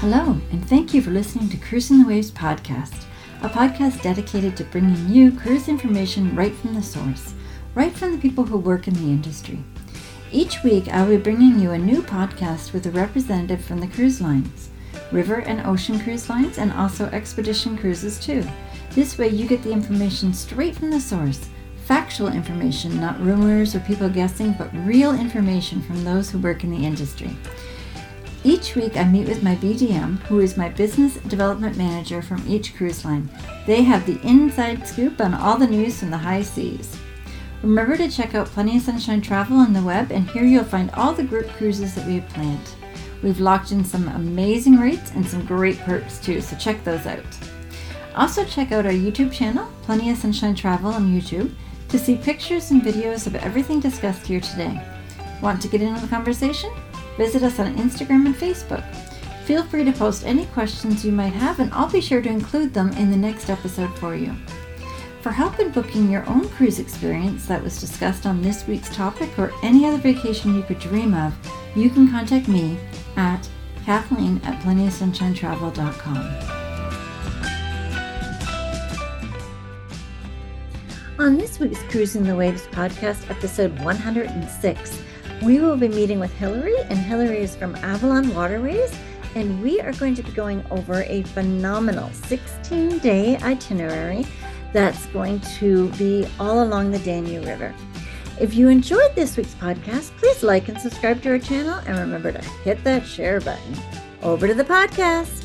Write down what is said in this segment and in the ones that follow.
Hello, and thank you for listening to Cruising the Waves podcast, a podcast dedicated to bringing you cruise information right from the source, right from the people who work in the industry. Each week, I will be bringing you a new podcast with a representative from the cruise lines, river and ocean cruise lines, and also expedition cruises too. This way, you get the information straight from the source factual information, not rumors or people guessing, but real information from those who work in the industry. Each week, I meet with my BDM, who is my business development manager from each cruise line. They have the inside scoop on all the news from the high seas. Remember to check out Plenty of Sunshine Travel on the web, and here you'll find all the group cruises that we have planned. We've locked in some amazing rates and some great perks too, so check those out. Also, check out our YouTube channel, Plenty of Sunshine Travel on YouTube, to see pictures and videos of everything discussed here today. Want to get in on the conversation? Visit us on Instagram and Facebook. Feel free to post any questions you might have, and I'll be sure to include them in the next episode for you. For help in booking your own cruise experience that was discussed on this week's topic or any other vacation you could dream of, you can contact me at Kathleen at plentyofsunshinetravel.com. On this week's Cruising the Waves podcast, episode 106, we will be meeting with Hillary, and Hillary is from Avalon Waterways, and we are going to be going over a phenomenal 16 day itinerary that's going to be all along the Danube River. If you enjoyed this week's podcast, please like and subscribe to our channel, and remember to hit that share button. Over to the podcast.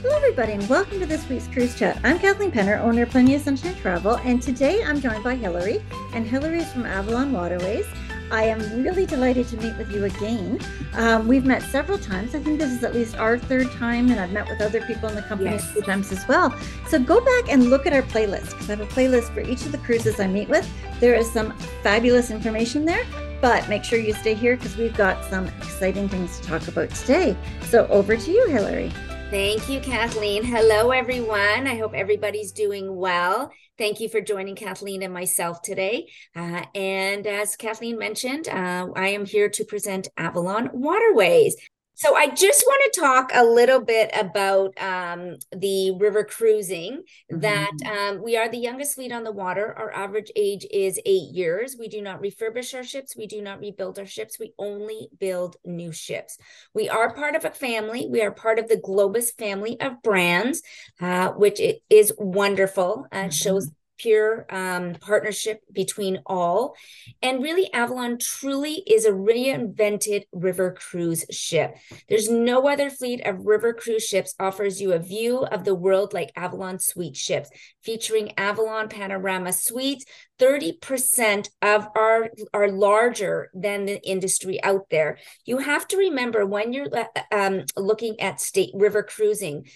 Hello, everybody, and welcome to this week's Cruise Chat. I'm Kathleen Penner, owner of Plenty of Sunshine Travel, and today I'm joined by Hillary, and Hillary is from Avalon Waterways. I am really delighted to meet with you again. Um, we've met several times. I think this is at least our third time, and I've met with other people in the company yes. a few times as well. So go back and look at our playlist because I have a playlist for each of the cruises I meet with. There is some fabulous information there, but make sure you stay here because we've got some exciting things to talk about today. So over to you, Hillary. Thank you, Kathleen. Hello, everyone. I hope everybody's doing well. Thank you for joining Kathleen and myself today. Uh, and as Kathleen mentioned, uh, I am here to present Avalon Waterways. So I just want to talk a little bit about um, the river cruising. Mm-hmm. That um, we are the youngest fleet on the water. Our average age is eight years. We do not refurbish our ships. We do not rebuild our ships. We only build new ships. We are part of a family. We are part of the Globus family of brands, uh, which is wonderful. Uh, mm-hmm. Shows pure um, partnership between all. And really, Avalon truly is a reinvented river cruise ship. There's no other fleet of river cruise ships offers you a view of the world like Avalon Suite ships, featuring Avalon Panorama Suites. 30% of our are larger than the industry out there. You have to remember when you're uh, um, looking at state river cruising,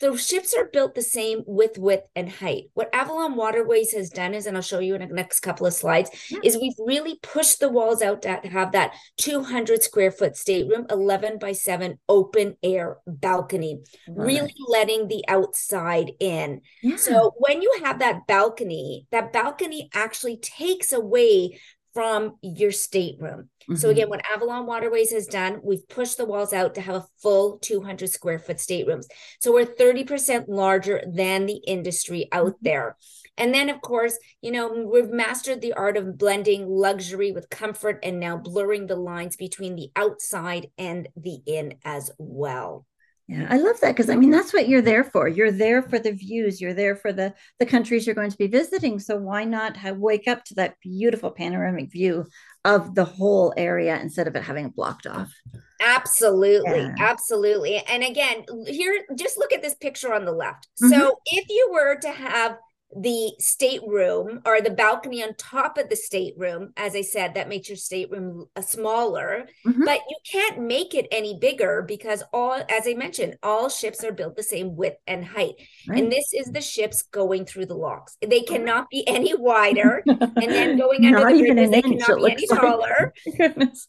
the ships are built the same with width and height. What Avalon Waterways has done is, and I'll show you in the next couple of slides, yeah. is we've really pushed the walls out to have that 200 square foot stateroom, 11 by 7 open air balcony, really letting the outside in. Yeah. So when you have that balcony, that balcony actually takes away from your stateroom. Mm-hmm. So again, what Avalon Waterways has done, we've pushed the walls out to have a full 200 square foot staterooms. So we're 30% larger than the industry out mm-hmm. there. And then, of course, you know, we've mastered the art of blending luxury with comfort and now blurring the lines between the outside and the in as well. Yeah, I love that because I mean that's what you're there for. You're there for the views. You're there for the the countries you're going to be visiting. So why not have, wake up to that beautiful panoramic view of the whole area instead of it having it blocked off? Absolutely, yeah. absolutely. And again, here just look at this picture on the left. Mm-hmm. So if you were to have the stateroom or the balcony on top of the stateroom as i said that makes your stateroom a smaller. Mm-hmm. but you can't make it any bigger because all as i mentioned all ships are built the same width and height. Right. and this is the ships going through the locks. They cannot be any wider and then going under the bridges they cannot be any taller. Goodness.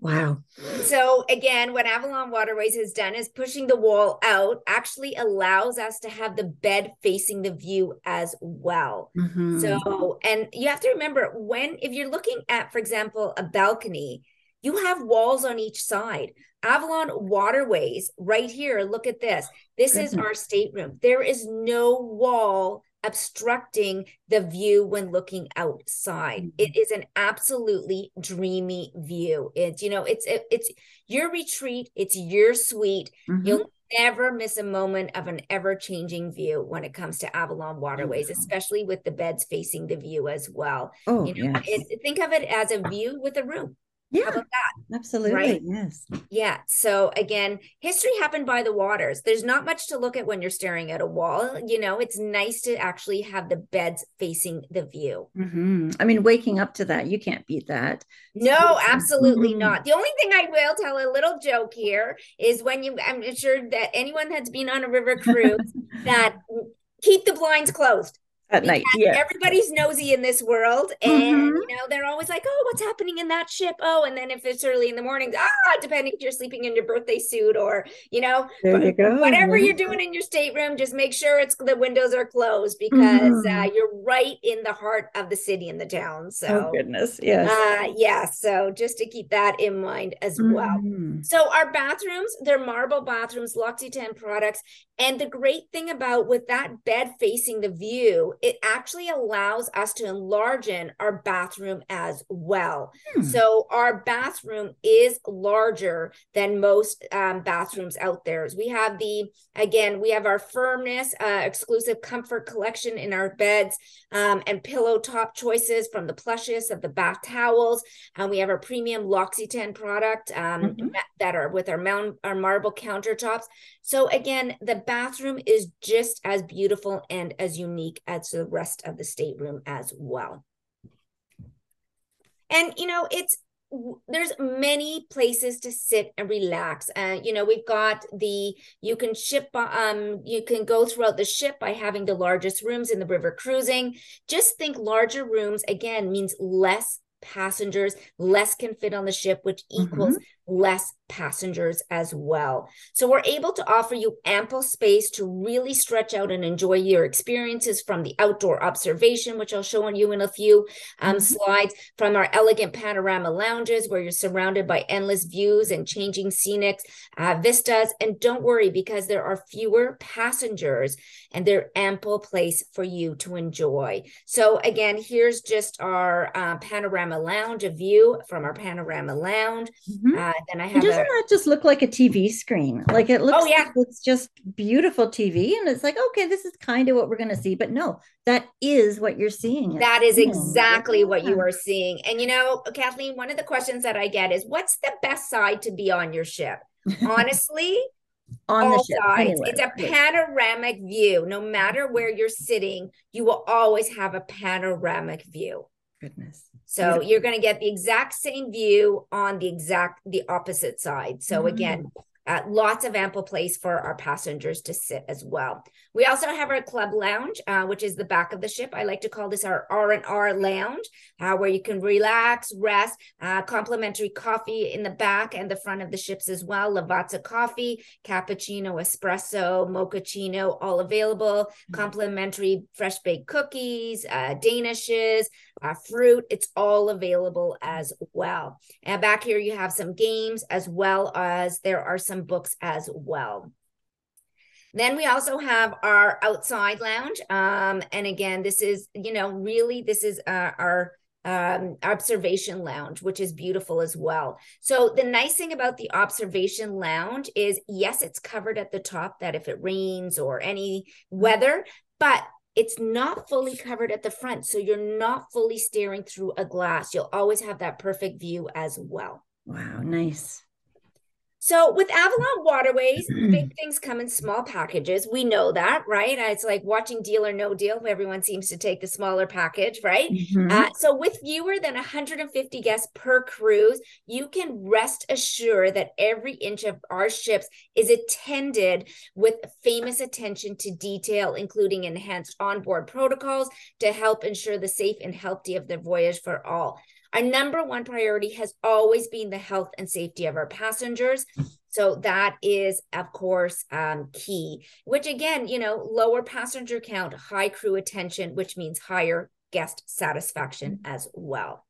wow. So again what avalon waterways has done is pushing the wall out actually allows us to have the bed facing the view as well. Mm-hmm. So, and you have to remember when, if you're looking at, for example, a balcony, you have walls on each side. Avalon Waterways, right here, look at this. This Goodness. is our stateroom. There is no wall obstructing the view when looking outside. Mm-hmm. It is an absolutely dreamy view. It's you know, it's it, it's your retreat, it's your suite. Mm-hmm. You'll never miss a moment of an ever-changing view when it comes to Avalon waterways, especially with the beds facing the view as well. Oh, you know, yes. it, think of it as a view with a room. Yeah. Absolutely. Right? Yes. Yeah. So again, history happened by the waters. There's not much to look at when you're staring at a wall. You know, it's nice to actually have the beds facing the view. Mm-hmm. I mean, waking up to that, you can't beat that. No, absolutely mm-hmm. not. The only thing I will tell a little joke here is when you, I'm sure that anyone that's been on a river cruise that keep the blinds closed at night. Yeah. Everybody's nosy in this world. And, mm-hmm. you know, they're always like, oh, what's happening in that ship? Oh, and then if it's early in the morning, ah, depending if you're sleeping in your birthday suit or, you know, there you go. whatever you're doing in your stateroom, just make sure it's the windows are closed because uh, mm-hmm. uh, you're right in the heart of the city and the town. So, oh, goodness. Yes. Uh, yeah. So just to keep that in mind as mm-hmm. well. So, our bathrooms, they're marble bathrooms, L'Occitane products. And the great thing about with that bed facing the view, it actually allows us to enlarge in our bathroom as well. Hmm. So our bathroom is larger than most um, bathrooms out there. We have the, again, we have our firmness, uh, exclusive comfort collection in our beds um, and pillow top choices from the plushes of the bath towels. And we have our premium L'Occitane product um, mm-hmm. that are with our, mount, our marble countertops. So again, the bathroom is just as beautiful and as unique as the rest of the stateroom as well. And you know, it's there's many places to sit and relax. And uh, you know we've got the you can ship um you can go throughout the ship by having the largest rooms in the river cruising. Just think larger rooms again means less passengers less can fit on the ship which equals mm-hmm less passengers as well. So we're able to offer you ample space to really stretch out and enjoy your experiences from the outdoor observation, which I'll show on you in a few um, mm-hmm. slides, from our elegant panorama lounges where you're surrounded by endless views and changing scenic uh, vistas. And don't worry because there are fewer passengers and they're ample place for you to enjoy. So again, here's just our uh, panorama lounge, a view from our panorama lounge. Mm-hmm. Uh, then I have. doesn't a, that just look like a TV screen? Like it looks. Oh yeah, like it's just beautiful TV, and it's like okay, this is kind of what we're going to see. But no, that is what you're seeing. That is exactly what you are seeing. And you know, Kathleen, one of the questions that I get is, "What's the best side to be on your ship?" Honestly. on all ship, sides. Anywhere. It's a panoramic view. No matter where you're sitting, you will always have a panoramic view. Goodness. So you're going to get the exact same view on the exact the opposite side. So mm-hmm. again, uh, lots of ample place for our passengers to sit as well. We also have our club lounge, uh, which is the back of the ship. I like to call this our R and R lounge, uh, where you can relax, rest. Uh, complimentary coffee in the back and the front of the ships as well. Lavazza coffee, cappuccino, espresso, mochaccino, all available. Mm-hmm. Complimentary fresh baked cookies, uh, danishes, uh, fruit. It's all available as well. And back here, you have some games as well as there are some books as well. Then we also have our outside lounge. Um, and again, this is, you know, really, this is uh, our um, observation lounge, which is beautiful as well. So the nice thing about the observation lounge is, yes, it's covered at the top that if it rains or any weather, but it's not fully covered at the front. So you're not fully staring through a glass. You'll always have that perfect view as well. Wow, nice. So with Avalon Waterways, big things come in small packages. We know that, right? It's like watching Deal or No Deal. Everyone seems to take the smaller package, right? Mm-hmm. Uh, so with fewer than 150 guests per cruise, you can rest assured that every inch of our ships is attended with famous attention to detail, including enhanced onboard protocols to help ensure the safe and healthy of the voyage for all. Our number one priority has always been the health and safety of our passengers. So that is, of course, um, key, which again, you know, lower passenger count, high crew attention, which means higher guest satisfaction as well.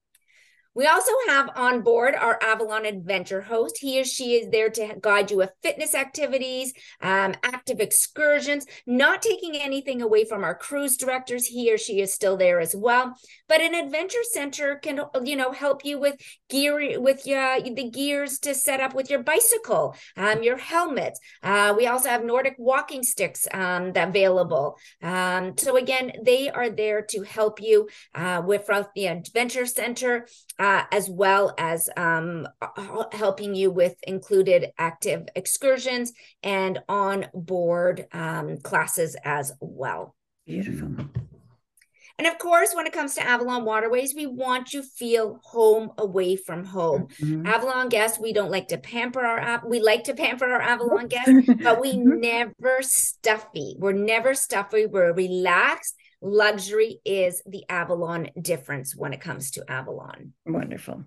We also have on board our Avalon Adventure host. He or she is there to guide you with fitness activities, um, active excursions, not taking anything away from our cruise directors. He or she is still there as well. But an adventure center can, you know, help you with gear, with your, the gears to set up with your bicycle, um, your helmet. Uh, we also have Nordic walking sticks um, available. Um, so again, they are there to help you uh, with the adventure center uh, as well as um, helping you with included active excursions and on board um, classes as well. Beautiful. And of course, when it comes to Avalon Waterways, we want you feel home away from home. Mm-hmm. Avalon guests, we don't like to pamper our. We like to pamper our Avalon guests, but we mm-hmm. never stuffy. We're never stuffy. We're relaxed luxury is the Avalon difference when it comes to Avalon. Wonderful.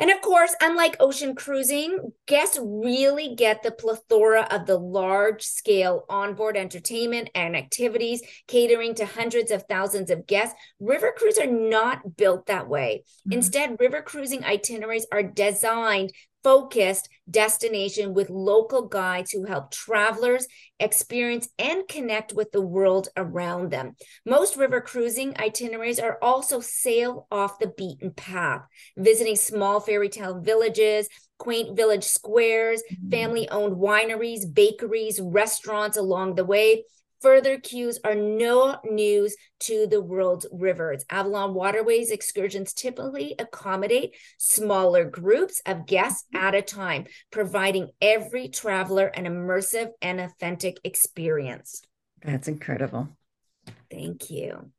And of course, unlike ocean cruising, guests really get the plethora of the large scale onboard entertainment and activities catering to hundreds of thousands of guests. River cruise are not built that way. Mm-hmm. Instead, river cruising itineraries are designed focused destination with local guides who help travelers experience and connect with the world around them. Most river cruising itineraries are also sail off the beaten path, visiting small fairy tale villages, quaint village squares, mm-hmm. family owned wineries, bakeries, restaurants along the way Further cues are no news to the world's rivers. Avalon Waterways excursions typically accommodate smaller groups of guests mm-hmm. at a time, providing every traveler an immersive and authentic experience. That's incredible. Thank you.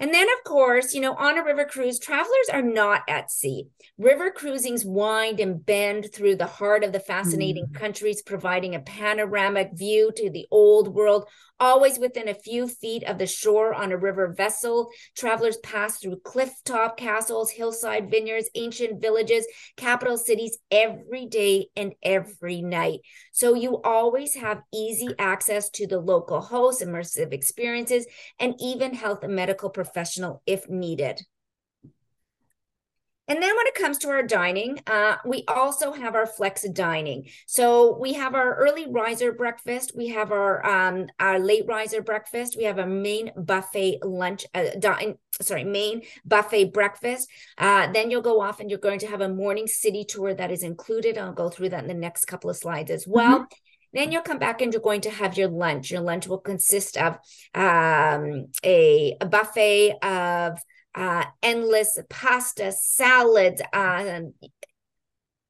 And then, of course, you know, on a river cruise, travelers are not at sea. River cruisings wind and bend through the heart of the fascinating mm. countries, providing a panoramic view to the old world always within a few feet of the shore on a river vessel. Travelers pass through cliff-top castles, hillside vineyards, ancient villages, capital cities every day and every night. So you always have easy access to the local hosts, immersive experiences, and even health and medical professional if needed. And then when it comes to our dining, uh, we also have our flex dining. So we have our early riser breakfast, we have our um, our late riser breakfast, we have a main buffet lunch, uh, dine, sorry, main buffet breakfast. Uh, then you'll go off and you're going to have a morning city tour that is included. I'll go through that in the next couple of slides as well. Mm-hmm. Then you'll come back and you're going to have your lunch. Your lunch will consist of um, a, a buffet of uh, endless pasta, salads, uh,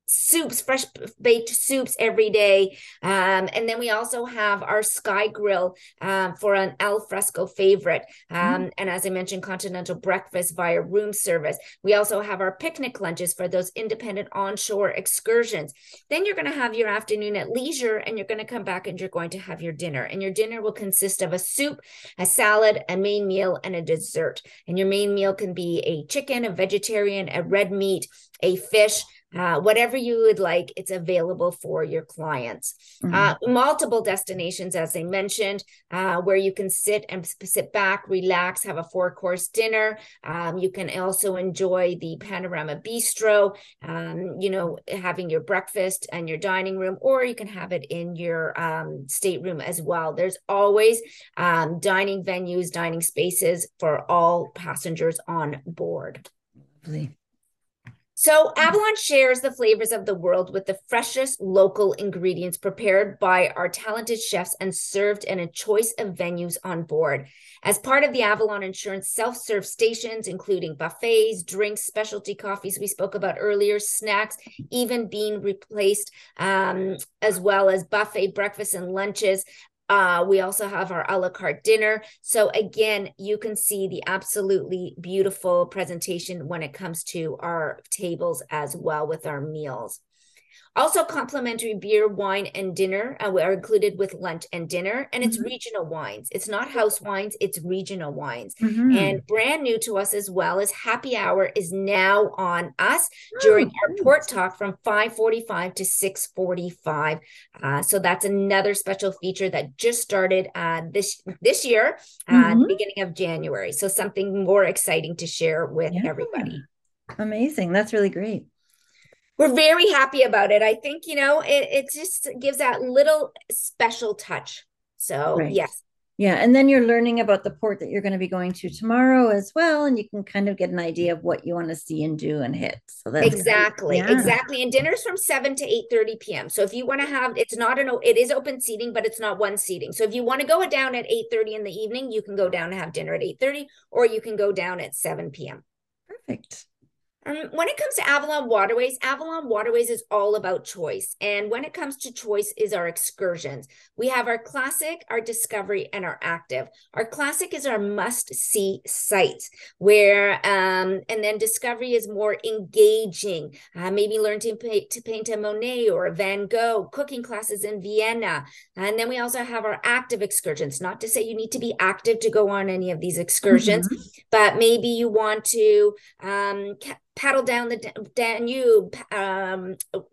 soups, fresh baked soups every day. Um, and then we also have our Sky Grill um, for an al fresco favorite. Um, mm. And as I mentioned, continental breakfast via room service. We also have our picnic lunches for those independent onshore excursions. Then you're going to have your afternoon at leisure and you're going to come back and you're going to have your dinner. And your dinner will consist of a soup, a salad, a main meal, and a dessert. And your main meal can be a chicken, a vegetarian, a red meat, a fish uh, whatever you would like, it's available for your clients. Mm-hmm. Uh, multiple destinations, as I mentioned, uh, where you can sit and sit back, relax, have a four course dinner. Um, you can also enjoy the Panorama Bistro, um, you know, having your breakfast and your dining room, or you can have it in your um, stateroom as well. There's always um, dining venues, dining spaces for all passengers on board. Lovely. So, Avalon shares the flavors of the world with the freshest local ingredients prepared by our talented chefs and served in a choice of venues on board. As part of the Avalon Insurance self serve stations, including buffets, drinks, specialty coffees we spoke about earlier, snacks, even being replaced, um, as well as buffet breakfasts and lunches. Uh, we also have our a la carte dinner. So, again, you can see the absolutely beautiful presentation when it comes to our tables as well with our meals. Also, complimentary beer, wine, and dinner uh, are included with lunch and dinner, and it's mm-hmm. regional wines. It's not house wines; it's regional wines. Mm-hmm. And brand new to us as well is happy hour is now on us oh, during our port talk from five forty-five to six forty-five. Uh, so that's another special feature that just started uh, this this year, uh, mm-hmm. the beginning of January. So something more exciting to share with yeah. everybody. Amazing. That's really great. We're very happy about it. I think, you know, it, it just gives that little special touch. So, right. yes, yeah, and then you're learning about the port that you're going to be going to tomorrow as well, and you can kind of get an idea of what you want to see and do and hit. So that's exactly, yeah. exactly. And dinner's from seven to eight thirty p.m. So if you want to have, it's not an, it is open seating, but it's not one seating. So if you want to go down at eight thirty in the evening, you can go down and have dinner at eight thirty, or you can go down at seven p.m. Perfect. Um, when it comes to Avalon Waterways, Avalon Waterways is all about choice. And when it comes to choice is our excursions. We have our classic, our discovery, and our active. Our classic is our must-see sites where, um, and then discovery is more engaging. Uh, maybe learn to, paint, to paint a Monet or a Van Gogh, cooking classes in Vienna. And then we also have our active excursions. Not to say you need to be active to go on any of these excursions, mm-hmm. but maybe you want to um, paddle down the Danube, um, oh,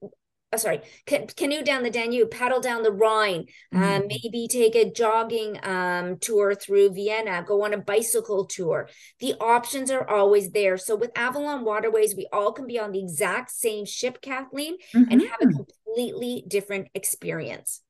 sorry, canoe down the Danube, paddle down the Rhine, mm-hmm. um, maybe take a jogging um, tour through Vienna, go on a bicycle tour. The options are always there. So with Avalon Waterways, we all can be on the exact same ship, Kathleen, mm-hmm. and have a completely different experience.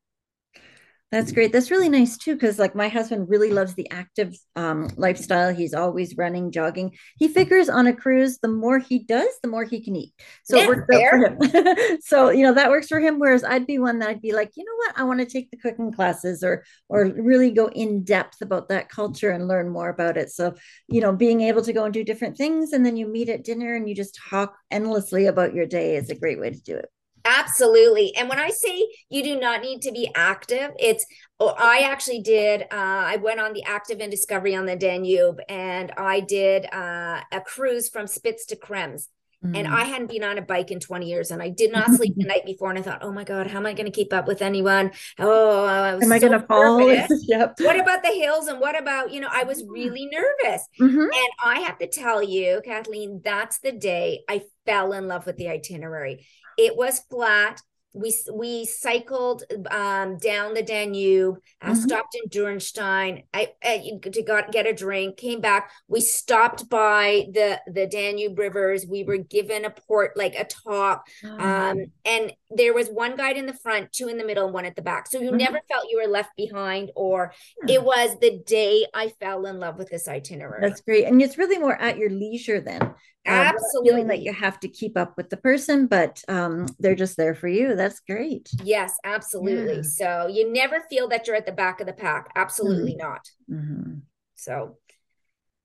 That's great. That's really nice too, because like my husband really loves the active um, lifestyle. He's always running, jogging. He figures on a cruise, the more he does, the more he can eat. So it works for him. so you know that works for him. Whereas I'd be one that I'd be like, you know what, I want to take the cooking classes or or really go in depth about that culture and learn more about it. So you know, being able to go and do different things, and then you meet at dinner and you just talk endlessly about your day is a great way to do it. Absolutely. And when I say you do not need to be active, it's oh, I actually did uh, I went on the active and discovery on the Danube and I did uh, a cruise from Spitz to Krems. Mm. And I hadn't been on a bike in 20 years and I did not sleep the night before. And I thought, oh my God, how am I going to keep up with anyone? Oh, I am I going to fall? yep. What about the hills? And what about, you know, I was really nervous. Mm-hmm. And I have to tell you, Kathleen, that's the day I fell in love with the itinerary. It was flat. We we cycled um, down the Danube. I mm-hmm. stopped in Dürnstein. I, I to got, get a drink. Came back. We stopped by the the Danube rivers. We were given a port like a talk. Oh. Um, and there was one guide in the front, two in the middle, and one at the back. So you mm-hmm. never felt you were left behind. Or mm-hmm. it was the day I fell in love with this itinerary. That's great, and it's really more at your leisure then Absolutely. feeling that you have to keep up with the person, but um, they're just there for you. That's great. Yes, absolutely. Yeah. So you never feel that you're at the back of the pack. Absolutely mm-hmm. not. Mm-hmm. So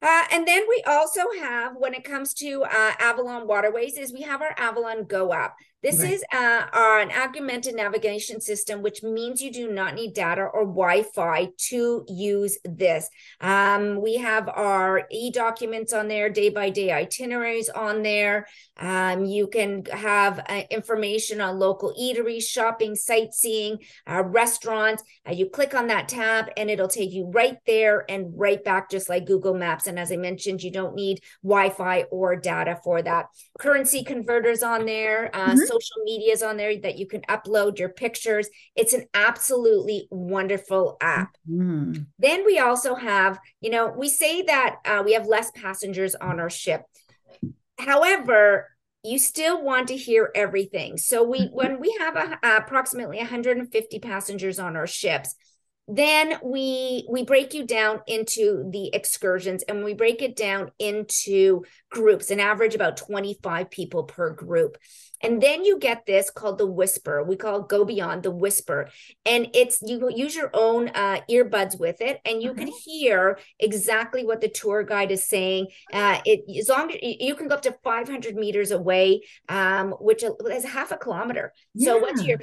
uh, and then we also have, when it comes to uh, Avalon Waterways, is we have our Avalon Go app. This right. is uh, our, an augmented navigation system, which means you do not need data or Wi-Fi to use this. Um, we have our e-documents on there, day-by-day itineraries on there. Um, you can have uh, information on local eateries, shopping, sightseeing, uh, restaurants. Uh, you click on that tab and it'll take you right there and right back, just like Google Maps. And as I mentioned, you don't need Wi-Fi or data for that. Currency converters on there. Uh, mm-hmm social medias on there that you can upload your pictures. It's an absolutely wonderful app. Mm-hmm. Then we also have, you know, we say that uh, we have less passengers on our ship. However, you still want to hear everything. So we mm-hmm. when we have a, uh, approximately 150 passengers on our ships, then we we break you down into the excursions and we break it down into groups an average about 25 people per group and then you get this called the whisper. We call it go beyond the whisper. And it's you use your own uh, earbuds with it and you can mm-hmm. hear exactly what the tour guide is saying. Uh, it as long as you can go up to 500 meters away, um, which is half a kilometer. Yeah. So once you're,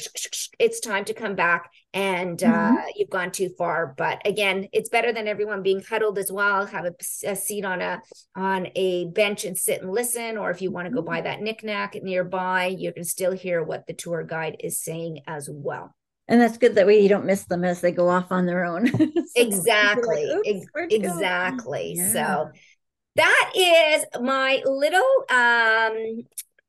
it's time to come back and uh, mm-hmm. you've gone too far. But again, it's better than everyone being huddled as well. Have a, a seat on a on a bench and sit and listen, or if you want to go buy mm-hmm. that knickknack nearby you can still hear what the tour guide is saying as well. And that's good that way you don't miss them as they go off on their own. so exactly. Like, exactly. Yeah. So that is my little um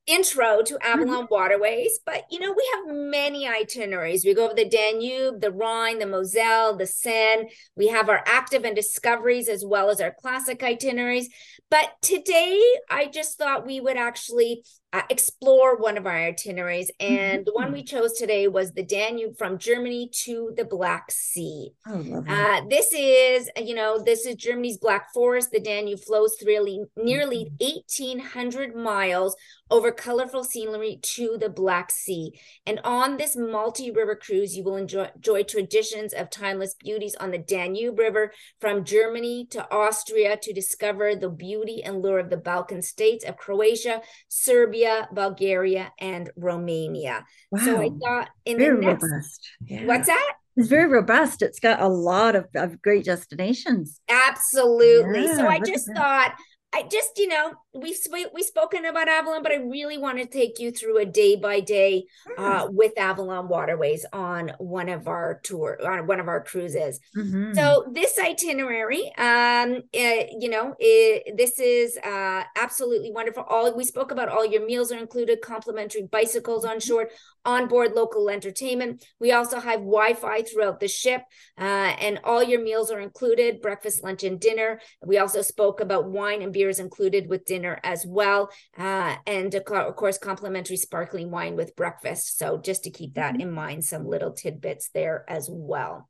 intro to Avalon mm-hmm. waterways, but you know, we have many itineraries. We go over the Danube, the Rhine, the Moselle, the Seine. We have our active and discoveries as well as our classic itineraries. But today, I just thought we would actually uh, explore one of our itineraries. And the one we mm-hmm. chose today was the Danube from Germany to the Black Sea. Uh, this is, you know, this is Germany's Black Forest. The Danube flows through nearly 1,800 mm-hmm. miles over colorful scenery to the Black Sea. And on this multi river cruise, you will enjoy, enjoy traditions of timeless beauties on the Danube River from Germany to Austria to discover the beauty and lure of the Balkan states of Croatia, Serbia Serbia, Bulgaria, and Romania. Wow. So I thought in very the next, robust. Yeah. What's that? It's very robust. It's got a lot of, of great destinations. Absolutely. Yeah, so I just thought I just, you know, we've we've spoken about Avalon, but I really want to take you through a day by day uh, hmm. with Avalon Waterways on one of our tour on one of our cruises. Mm-hmm. So this itinerary, um, it, you know, it, this is uh, absolutely wonderful. All we spoke about, all your meals are included, complimentary bicycles on shore, onboard local entertainment. We also have Wi-Fi throughout the ship, uh, and all your meals are included: breakfast, lunch, and dinner. We also spoke about wine and beers included with dinner as well. Uh, and of course, complimentary sparkling wine with breakfast. So just to keep that mm-hmm. in mind, some little tidbits there as well.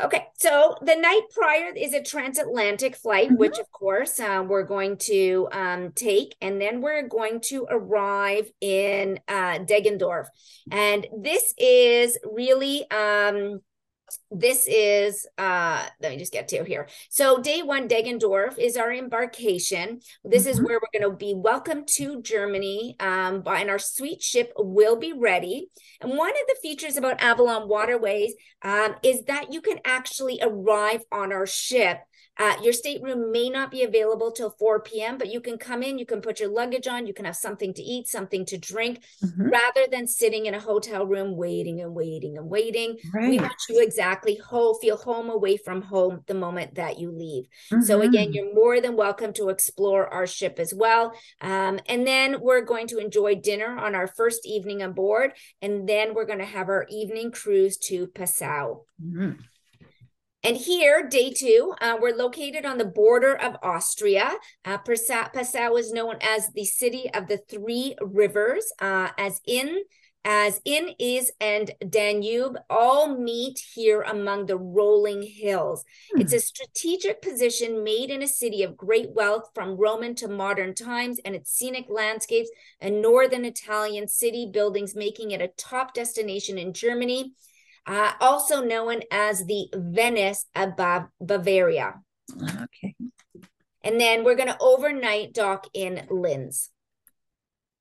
Okay, so the night prior is a transatlantic flight, mm-hmm. which of course uh, we're going to um, take, and then we're going to arrive in uh, Deggendorf, and this is really um, this is uh let me just get to here. So day one deggendorf is our embarkation. This mm-hmm. is where we're going to be. Welcome to germany. Um and our sweet ship will be ready. And one of the features about avalon waterways um, is that you can actually arrive on our ship uh, your stateroom may not be available till 4 p.m., but you can come in, you can put your luggage on, you can have something to eat, something to drink, mm-hmm. rather than sitting in a hotel room waiting and waiting and waiting. Right. We want you exactly whole, feel home away from home the moment that you leave. Mm-hmm. So again, you're more than welcome to explore our ship as well. Um, and then we're going to enjoy dinner on our first evening on board, and then we're going to have our evening cruise to Passau. Mm-hmm. And here, day two, uh, we're located on the border of Austria. Uh, Passau is known as the city of the three rivers, uh, as in as in is and Danube all meet here among the rolling hills. Hmm. It's a strategic position made in a city of great wealth from Roman to modern times and its scenic landscapes and northern Italian city buildings, making it a top destination in Germany uh, also known as the Venice of Bav- Bavaria. Okay. And then we're going to overnight dock in Linz.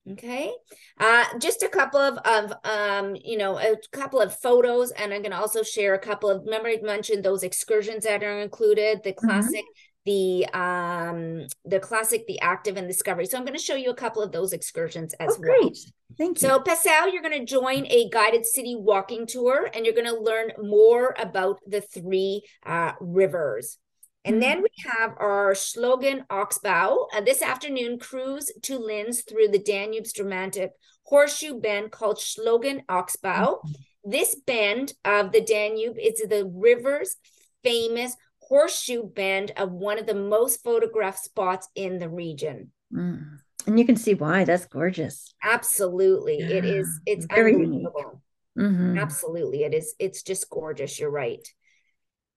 Okay. Uh, just a couple of, of um, you know, a couple of photos, and I'm going to also share a couple of. Remember, I mentioned those excursions that are included. The mm-hmm. classic mm-hmm the um the classic the active and discovery so i'm going to show you a couple of those excursions as oh, well great thank you so passau you're going to join a guided city walking tour and you're going to learn more about the three uh, rivers and then mm-hmm. we have our Schlogen Oxbow. Uh, this afternoon, cruise to Linz through the Danube's dramatic horseshoe bend called Schlogen Oxbow. Mm-hmm. This bend of the Danube is the river's famous horseshoe bend of one of the most photographed spots in the region. Mm. And you can see why. That's gorgeous. Absolutely. Yeah. It is. It's very unbelievable. Mm-hmm. Absolutely. It is. It's just gorgeous. You're right.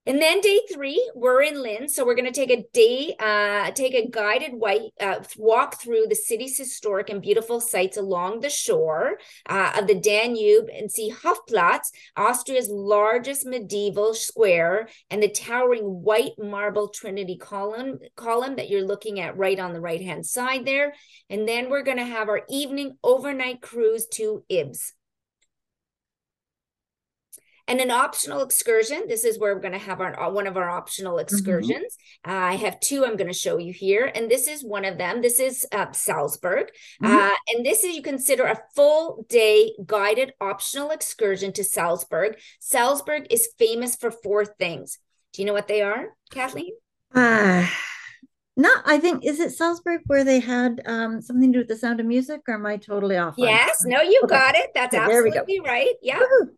And then day three, we're in Linz. So we're going to take a day, uh, take a guided white uh, walk through the city's historic and beautiful sites along the shore uh, of the Danube and see Hauptplatz, Austria's largest medieval square, and the towering white marble Trinity column, column that you're looking at right on the right hand side there. And then we're going to have our evening overnight cruise to Ybbs and an optional excursion. This is where we're going to have our one of our optional mm-hmm. excursions. Mm-hmm. Uh, I have two I'm going to show you here, and this is one of them. This is uh, Salzburg, mm-hmm. uh, and this is you consider a full day guided optional excursion to Salzburg. Salzburg is famous for four things. Do you know what they are, Kathleen? Ah, No, I think is it Salzburg where they had um, something to do with the sound of music, or am I totally off? Yes, no, you okay. got it. That's okay, absolutely right. Yeah. Woo-hoo.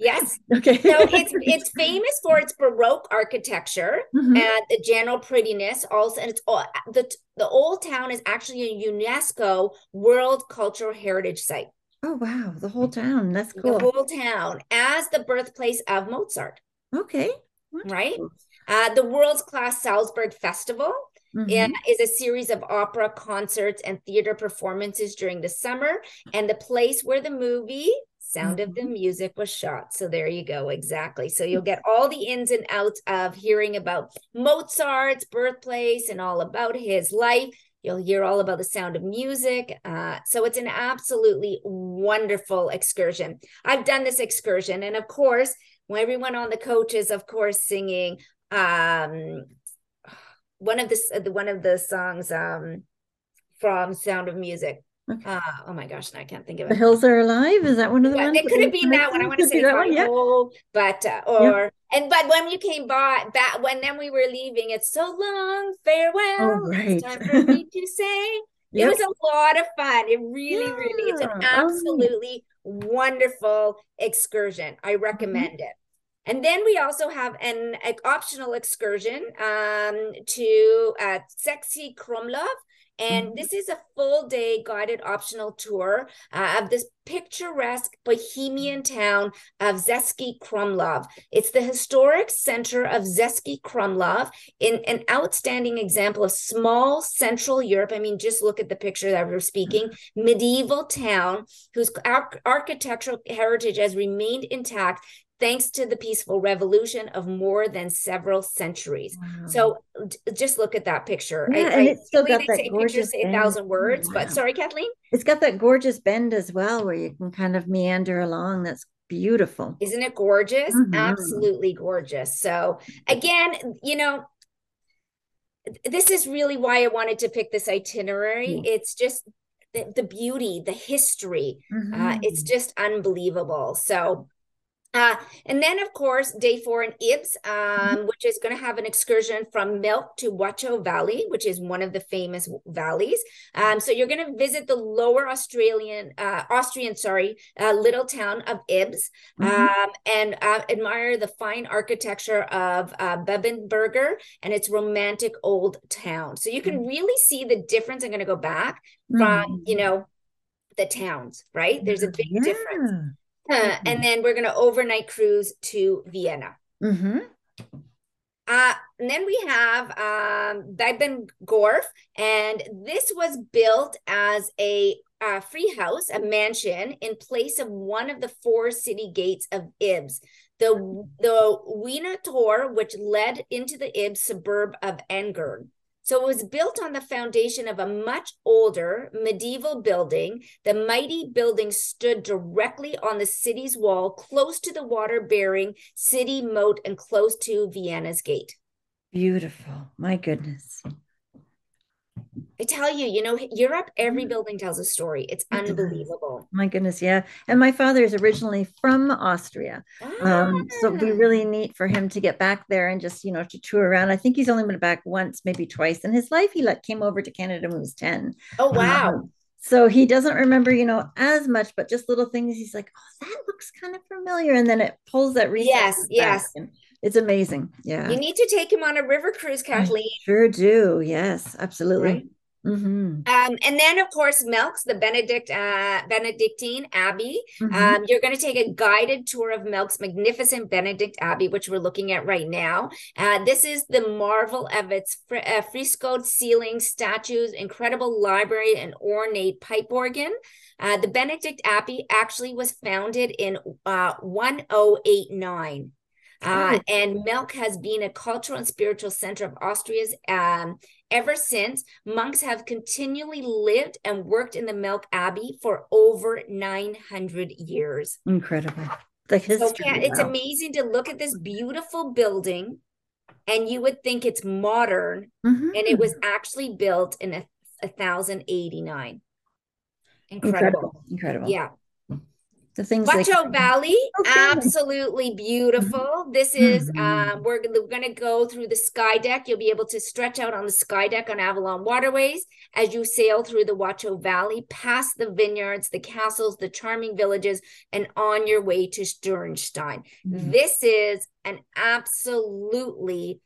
Yes. Okay. so it's it's famous for its Baroque architecture mm-hmm. and the general prettiness. Also, and it's all the the old town is actually a UNESCO World Cultural Heritage Site. Oh wow, the whole town. That's cool. The whole town as the birthplace of Mozart. Okay. Wonderful. Right. Uh, the world's class Salzburg Festival mm-hmm. is a series of opera concerts and theater performances during the summer and the place where the movie Sound mm-hmm. of the mm-hmm. Music was shot. So there you go. Exactly. So you'll get all the ins and outs of hearing about Mozart's birthplace and all about his life. You'll hear all about the sound of music. Uh, so it's an absolutely wonderful excursion. I've done this excursion. And of course, when everyone on the coach is, of course, singing um, one of the one of the songs um, from Sound of Music. Okay. Uh, oh my gosh, I can't think of it. The Hills Are Alive. Is that one of the yeah, ones? It could have been that one. I want to say that one, yeah. but uh, or and but when you came by back when then we were leaving, it's so long farewell. Oh, right. It's time for me to say. Yep. It was a lot of fun. It really, yeah. really, it's an oh, absolutely oh. wonderful excursion. I mm-hmm. recommend mm-hmm. it. And then we also have an, an optional excursion um, to uh, Cesky Krumlov. And mm-hmm. this is a full day guided optional tour uh, of this picturesque bohemian town of Cesky Krumlov. It's the historic center of Cesky Krumlov, in an outstanding example of small Central Europe. I mean, just look at the picture that we're speaking medieval town whose architectural heritage has remained intact thanks to the peaceful revolution of more than several centuries. Wow. So just look at that picture. Yeah, I, and it's still got that gorgeous say a thousand words, wow. but sorry, Kathleen. It's got that gorgeous bend as well, where you can kind of meander along. That's beautiful. Isn't it gorgeous? Mm-hmm. Absolutely gorgeous. So again, you know, this is really why I wanted to pick this itinerary. Mm-hmm. It's just the, the, beauty, the history. Mm-hmm. Uh, it's mm-hmm. just unbelievable. So uh, and then, of course, day four in Ybbs, um, mm-hmm. which is going to have an excursion from Melk to Wachau Valley, which is one of the famous valleys. Um, so you're going to visit the lower Australian, uh, Austrian, sorry, uh, little town of Ybbs, mm-hmm. um, and uh, admire the fine architecture of uh, Babenberger and its romantic old town. So you can mm-hmm. really see the difference. I'm going to go back from, you mm-hmm. know, the towns, right? There's a big yeah. difference. Uh, and then we're going to overnight cruise to Vienna. Mm-hmm. Uh, and then we have um, Gorf, and this was built as a uh, free house, a mansion, in place of one of the four city gates of Ybbs. The the Wiener Tor, which led into the Ybbs suburb of Engern. So it was built on the foundation of a much older medieval building. The mighty building stood directly on the city's wall, close to the water bearing city moat and close to Vienna's gate. Beautiful. My goodness. I tell you, you know, Europe, every mm. building tells a story. It's unbelievable. My goodness, yeah. And my father is originally from Austria. Ah. Um, so it'd be really neat for him to get back there and just, you know, to tour around. I think he's only been back once, maybe twice in his life. He like came over to Canada when he was 10. Oh, wow. Um, so he doesn't remember, you know, as much, but just little things. He's like, oh, that looks kind of familiar. And then it pulls that. Yes, yes. It's amazing. Yeah. You need to take him on a river cruise, Kathleen. I sure do. Yes, absolutely. Right? Mm-hmm. Um, and then, of course, Melk's the Benedict uh, Benedictine Abbey. Mm-hmm. Um, you're going to take a guided tour of Melk's magnificent Benedict Abbey, which we're looking at right now. Uh, this is the marvel of its fr- uh, frescoed ceilings, statues, incredible library, and ornate pipe organ. Uh, the Benedict Abbey actually was founded in 1089. Uh, and Melk has been a cultural and spiritual center of Austria's um, Ever since, monks have continually lived and worked in the Melk Abbey for over 900 years. Incredible. The history. So, yeah, it's amazing to look at this beautiful building and you would think it's modern mm-hmm. and it was actually built in a, 1089. Incredible. Incredible. Incredible. Yeah. The things Wachau like- Valley, Okay. absolutely beautiful. This is Mhm. um, we're, we're going to go through the sky deck. You'll be able to stretch out on the sky deck on Avalon Waterways as you sail through the Wachau Valley, past the vineyards, the castles, the charming villages, and on your way to Dürnstein. Mhm. This is an absolutely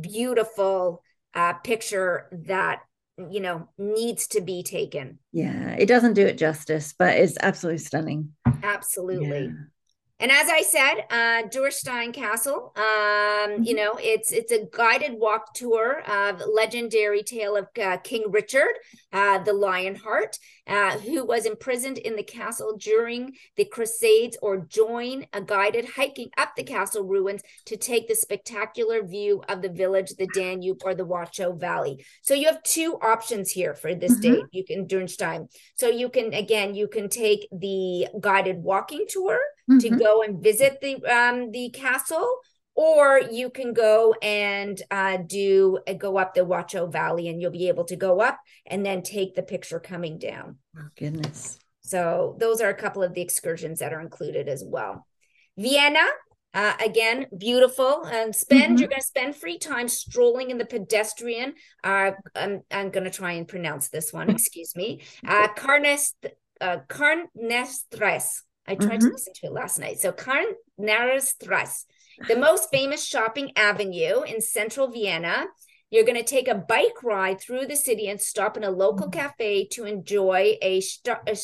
beautiful uh, picture that you know needs to be taken. yeah it doesn't do it justice but it's absolutely stunning Absolutely. Yeah. And as I said, uh, Dürnstein Castle, um, you Mhm. know, it's it's a guided walk tour of legendary tale of uh, King Richard, uh, the Lionheart, uh, who was imprisoned in the castle during the Crusades, or join a guided hiking up the castle ruins to take the spectacular view of the village, the Danube, or the Wachau Valley. So you have two options here for this Mhm. date. You can Dürnstein. So you can again, you can take the guided walking tour to Mhm. go and visit the um the castle or you can go and uh do uh, go up the Wachau Valley and you'll be able to go up and then take the picture coming down. oh goodness So those are a couple of the excursions that are included as well. Vienna, uh, again, beautiful. And spend Mhm. you're going to spend free time strolling in the pedestrian. Uh, I'm I'm going to try and pronounce this one. Excuse me. Uh, Carnes, uh, Carnestres. I tried to Mhm. listen to it last night. So Carnestres, the most famous shopping avenue in central Vienna. You're going to take a bike ride through the city and stop in a local Mhm. cafe to enjoy a, sta- a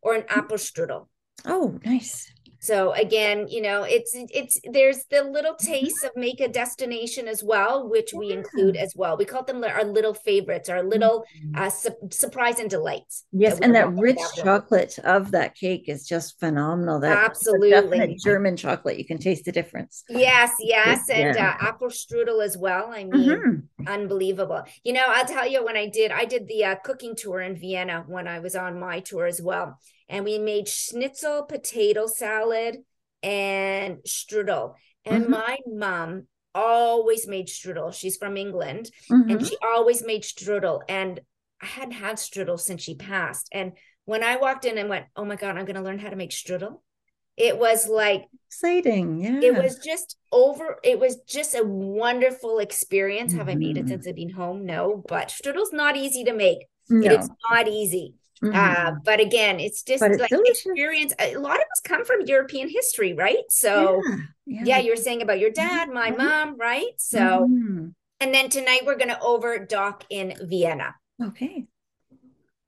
or an Apfelstrudel. oh nice So again, you know, it's it's there's the little taste of make a destination as well, which we include as well. We call them our little favorites, our little Mhm. uh, su- surprise and delights. Yes, we and that rich that chocolate of that cake is just phenomenal. That Absolutely. German chocolate. You can taste the difference. Yes, yes, and Yeah. uh, Apfelstrudel as well. I mean, Mhm. unbelievable. You know, I'll tell you when I did, I did the uh, cooking tour in Vienna when I was on my tour as well, and we made schnitzel potato salad and strudel. And Mhm. my mom always made strudel. She's from England, Mhm. and she always made strudel. And I hadn't had strudel since she passed. And when I walked in and went, "Oh my god, I'm going to learn how to make strudel," it was like Exciting. Yeah. it was just over it was just a wonderful experience have i made it Mhm. since i've been home no but strudel's not easy to make no. it is not easy uh Mhm. but again it's just it's like delicious. experience a lot of us come from european history right so yeah, yeah, you were saying about your dad my Mhm. mom right so Mhm. and then tonight we're going to over dock in vienna okay.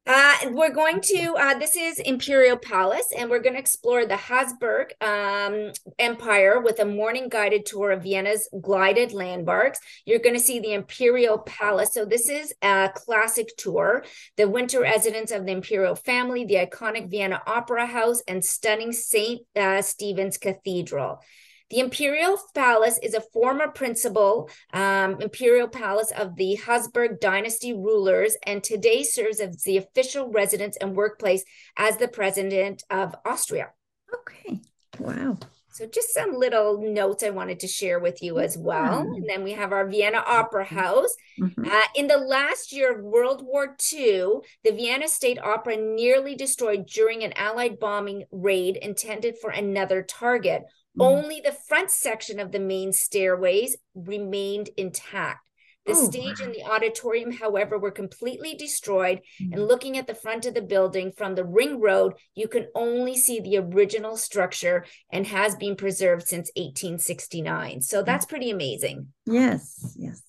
Uh, we're going to, uh, this is Imperial Palace, and we're going to explore the Habsburg um, Empire with a morning guided tour of Vienna's glided landmarks. You're going to see the Imperial Palace. So, this is a classic tour, the winter residence of the Imperial family, the iconic Vienna Opera House, and stunning St. Uh, Stephen's Cathedral. The Imperial Palace is a former principal um, imperial palace of the Habsburg dynasty rulers and today serves as the official residence and workplace as the president of Austria. Okay. Wow. So, just some little notes I wanted to share with you as well. And then we have our Vienna Opera House. Mhm. Uh, in the last year of World War II, the Vienna State Opera nearly destroyed during an Allied bombing raid intended for another target. Mhm. Only the front section of the main stairways remained intact. The Oh, stage wow. and the auditorium, however, were completely destroyed. Mhm. And looking at the front of the building from the ring road, you can only see the original structure and has been preserved since 1869. So that's pretty amazing. Yes. Yes.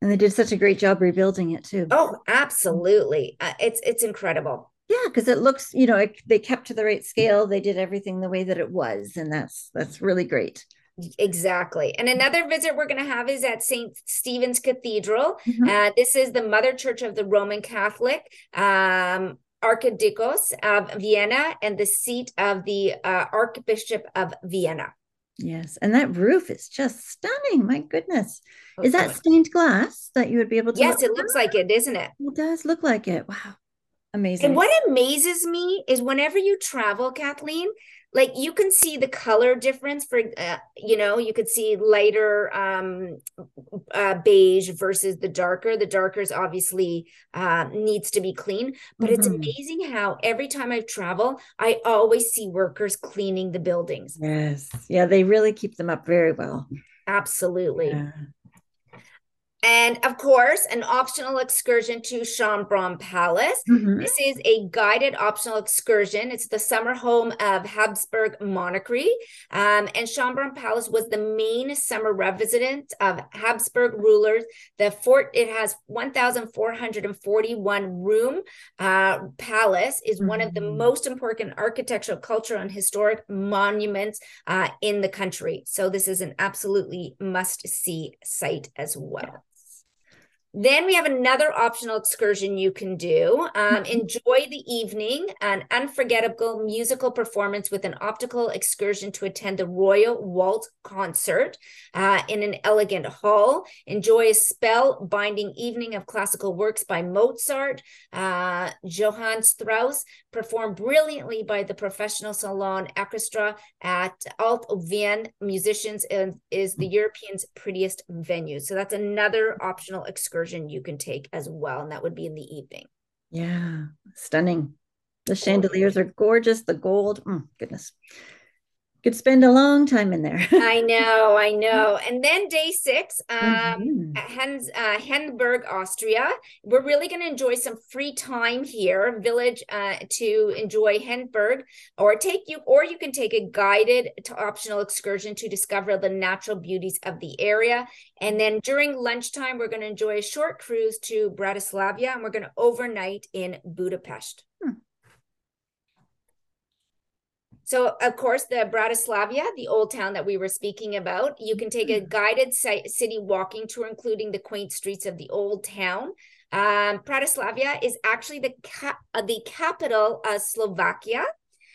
And they did such a great job rebuilding it too. Oh, absolutely. Uh, it's it's incredible. Yeah, because it looks, you know, it, they kept to the right scale. They did everything the way that it was, and that's that's really great. Exactly. And another visit we're going to have is at St. Stephen's Cathedral. Mhm. Uh, this is the mother church of the Roman Catholic um, Archdiocese of Vienna and the seat of the uh, Archbishop of Vienna. Yes, and that roof is just stunning. My goodness, is that stained glass that you would be able to? Yes, look it looks like it, isn't it? It does look like it. Wow. Amazing. And what amazes me is whenever you travel, Kathleen, like you can see the color difference for uh, you know you could see lighter um uh, beige versus the darker the darker is obviously uh, needs to be clean but mm-hmm. it's amazing how every time i travel i always see workers cleaning the buildings yes yeah they really keep them up very well absolutely yeah. And of course, an optional excursion to Schönbrunn Palace. Mm-hmm. This is a guided optional excursion. It's the summer home of Habsburg monarchy. Um, and Schönbrunn Palace was the main summer residence of Habsburg rulers. The fort, it has 1,441 room uh, palace, is mm-hmm. one of the mm-hmm. most important architectural, cultural, and historic monuments uh, in the country. So this is an absolutely must see site as well. Then we have another optional excursion you can do. Um, mm-hmm. enjoy the evening, an unforgettable musical performance with an optical excursion to attend the Royal Waltz concert uh, in an elegant hall. Enjoy a spell binding evening of classical works by Mozart, uh, Johann Strauss, performed brilliantly by the professional salon orchestra at Alt Wien Musicians and is the European's prettiest venue. So that's another optional excursion you can take as well. And that would be in the evening. Yeah, stunning. The chandeliers are gorgeous. The gold, mm, goodness could spend a long time in there. I know, I know. And then day six, um, mm-hmm. Hens, uh, Hainburg, Austria. We're really going to enjoy some free time here, village, uh, to enjoy Hainburg, or take you, or you can take a guided to optional excursion to discover the natural beauties of the area. And then during lunchtime, we're going to enjoy a short cruise to Bratislava, and we're going to overnight in Budapest. Hmm. So, of course, the Bratislava, the old town that we were speaking about, you can take a mm-hmm. guided city walking tour, including the quaint streets of the old town. Um, Bratislava is actually the cap- uh, the capital of Slovakia.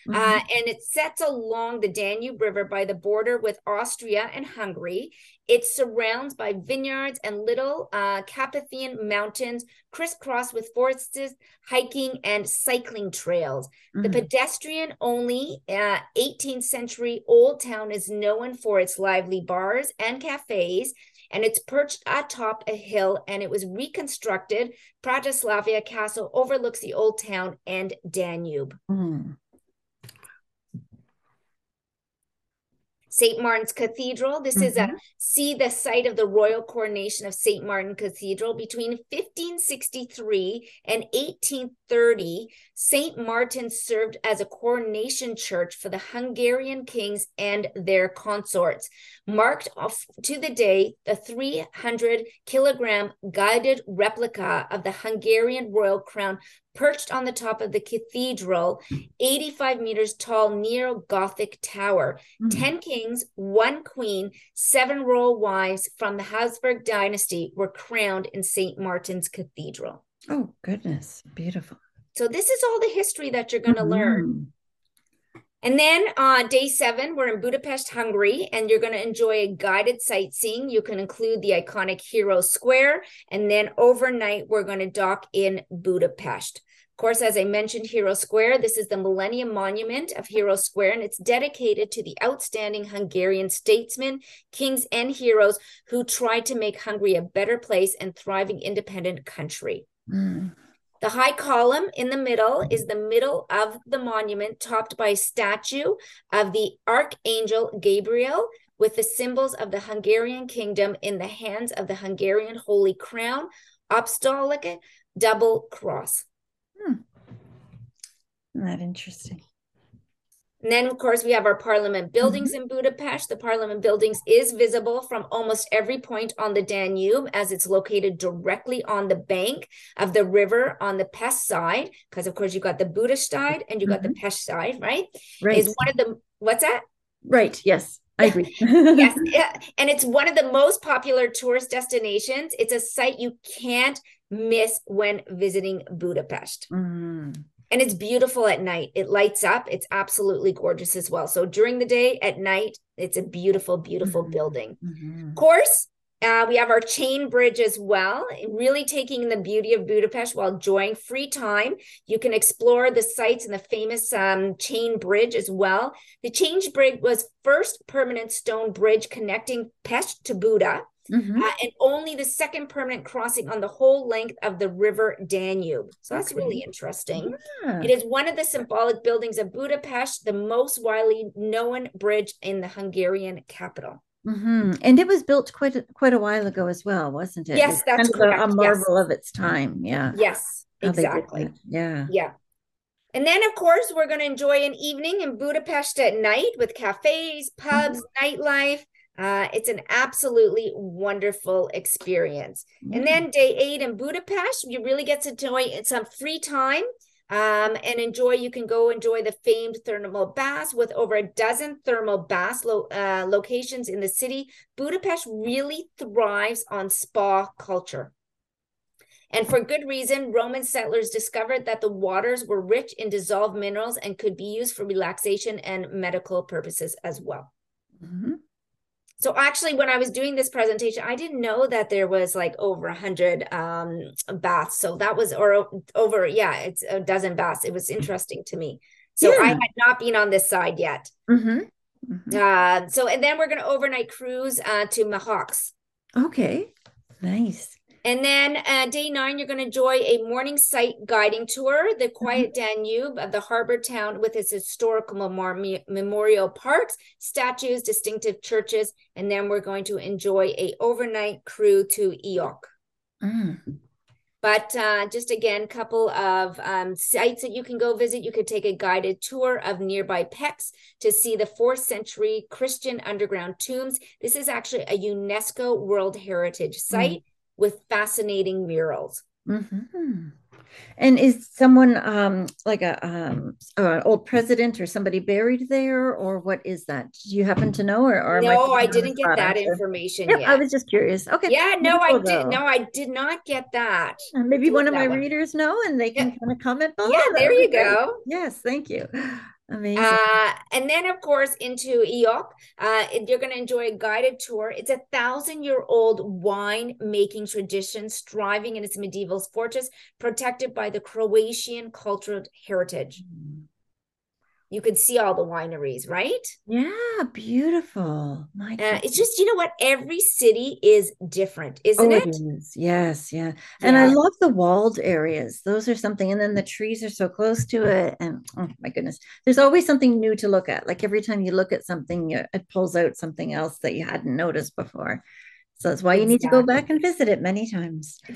Uh, mm-hmm. Uh, and it sets along the Danube River by the border with Austria and Hungary. It's surrounded by vineyards and little uh, Carpathian mountains, crisscrossed with forests, hiking, and cycling trails. Mm-hmm. The pedestrian only uh, 18th century old town is known for its lively bars and cafes and it's perched atop a hill and it was reconstructed. Bratislava Castle overlooks the old town and Danube. Mm. St. Martin's Cathedral. This mm-hmm. is a mm-hmm. see the site of the royal coronation of St. Martin Cathedral between 1563 and 1830. St. Martin served as a coronation church for the Hungarian kings and their consorts. Marked off to the day, the 300 kilogram guided replica of the Hungarian royal crown perched on the top of the cathedral, 85 meters tall neo Gothic tower. Mm. 10 kings, one queen, seven royal wives from the Habsburg dynasty were crowned in St. Martin's Cathedral. Oh, goodness. Beautiful. So, this is all the history that you're going to mm-hmm. learn. And then on uh, day seven, we're in Budapest, Hungary, and you're going to enjoy a guided sightseeing. You can include the iconic Hero Square. And then overnight, we're going to dock in Budapest. Of course, as I mentioned, Hero Square, this is the Millennium Monument of Hero Square, and it's dedicated to the outstanding Hungarian statesmen, kings, and heroes who tried to make Hungary a better place and thriving independent country. Mm. The high column in the middle is the middle of the monument, topped by a statue of the Archangel Gabriel with the symbols of the Hungarian kingdom in the hands of the Hungarian Holy Crown, apostolic double cross. Hmm. Isn't that interesting? And then, of course, we have our parliament buildings mm-hmm. in Budapest. The parliament buildings is visible from almost every point on the Danube as it's located directly on the bank of the river on the Pest side. Because, of course, you got the Budapest side and you got mm-hmm. the Pest side, right? Right. Is one of the, what's that? Right. Yes. I agree. yes. Yeah. And it's one of the most popular tourist destinations. It's a site you can't miss when visiting Budapest. Mm. And it's beautiful at night. It lights up. It's absolutely gorgeous as well. So during the day, at night, it's a beautiful, beautiful mm-hmm. building. Mm-hmm. Of course, Uh, we have our chain bridge as well, really taking the beauty of Budapest while enjoying free time. You can explore the sites and the famous um, chain bridge as well. The chain bridge was first permanent stone bridge connecting Pest to Buda. Mm-hmm. Uh, and only the second permanent crossing on the whole length of the river Danube. So that's okay. really interesting. Yeah. It is one of the symbolic buildings of Budapest, the most widely known bridge in the Hungarian capital. Mm-hmm. And it was built quite a, quite a while ago as well, wasn't it? Yes, that's kind of a, marvel yes. of its time. Yeah. Yes, exactly. Yeah. Yeah. And then, of course, we're going to enjoy an evening in Budapest at night with cafes, pubs, mm-hmm. nightlife. Uh, it's an absolutely wonderful experience. Mm-hmm. And then day eight in Budapest, you really get to enjoy some free time um, and enjoy. You can go enjoy the famed thermal baths with over a dozen thermal baths lo- uh, locations in the city. Budapest really thrives on spa culture. And for good reason, Roman settlers discovered that the waters were rich in dissolved minerals and could be used for relaxation and medical purposes as well. Mm-hmm. So actually, when I was doing this presentation, I didn't know that there was like over a hundred um, baths. So that was, or over, yeah, it's a dozen baths. It was interesting to me. So yeah. I had not been on this side yet. Mm-hmm. Mm-hmm. Uh, so and then we're going to overnight cruise uh, to Mohács. Okay, nice. And then uh, day nine, you're going to enjoy a morning site guiding tour, the mm-hmm. quiet. Danube of the harbor town with its historical memor- memorial parks, statues, distinctive churches, and then we're going to enjoy a overnight crew to Ilok. Mm. But uh, just again, couple of um, sites that you can go visit. You could take a guided tour of nearby Pécs to see the fourth century Christian underground tombs. This is actually a UNESCO World Heritage Site. Mm with fascinating murals. Mm-hmm. And is someone um, like a um, an old president or somebody buried there, or what is that? Do you happen to know? Or, or no, I, I didn't get that information yep. I was just curious. Okay. Yeah, no, I did. No, I did not get that. Uh, maybe one of my one. readers know, and they can yeah. kind of comment below. Yeah, there you go. Yes, thank you. Amazing. Uh, and then, of course, into Ilok, uh, you're going to enjoy a guided tour. It's a thousand year old wine making tradition, striving in its medieval fortress, protected by the Croatian cultural heritage. Mm you could see all the wineries, right? Yeah, beautiful. My uh, it's just you know what? Every city is different, isn't oh, it? it is. Yes, yeah. And yeah. I love the walled areas. Those are something. And then the trees are so close to it, and oh my goodness, there's always something new to look at. Like every time you look at something, it pulls out something else that you hadn't noticed before. So that's why you need to go back and visit it many times.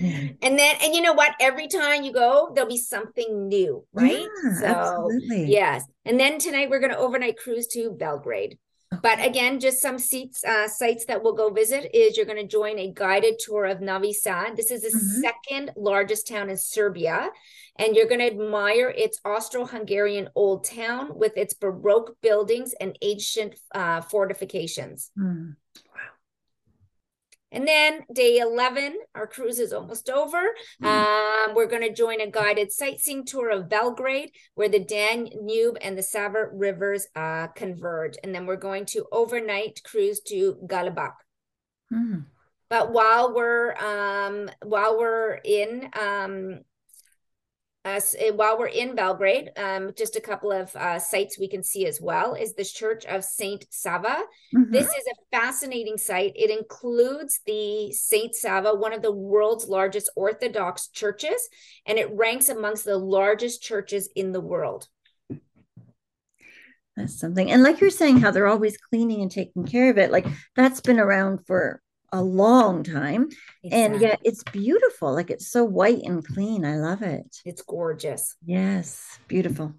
And then, and you know what? Every time you go, there'll be something new, right? Yeah, so, absolutely. yes. And then tonight we're going to overnight cruise to Belgrade. Okay. But again, just some seats, uh, sites that we'll go visit is you're going to join a guided tour of Novi Sad. This is the mm-hmm. second largest town in Serbia. And you're going to admire its Austro Hungarian old town with its Baroque buildings and ancient uh, fortifications. Mm. And then day 11, our cruise is almost over. Mm-hmm. Um, we're going to join a guided sightseeing tour of Belgrade, where the Danube and the Sava rivers uh, converge. And then we're going to overnight cruise to Golubac. Mm-hmm. But while we're um, while we're in um, uh, while we're in Belgrade, um, just a couple of uh, sites we can see as well is the Church of Saint Sava. Mm-hmm. This is a fascinating site. It includes the Saint Sava, one of the world's largest Orthodox churches, and it ranks amongst the largest churches in the world. That's something. And like you're saying, how they're always cleaning and taking care of it, like that's been around for a long time exactly. and yet it's beautiful like it's so white and clean i love it. It's gorgeous. Yes beautiful.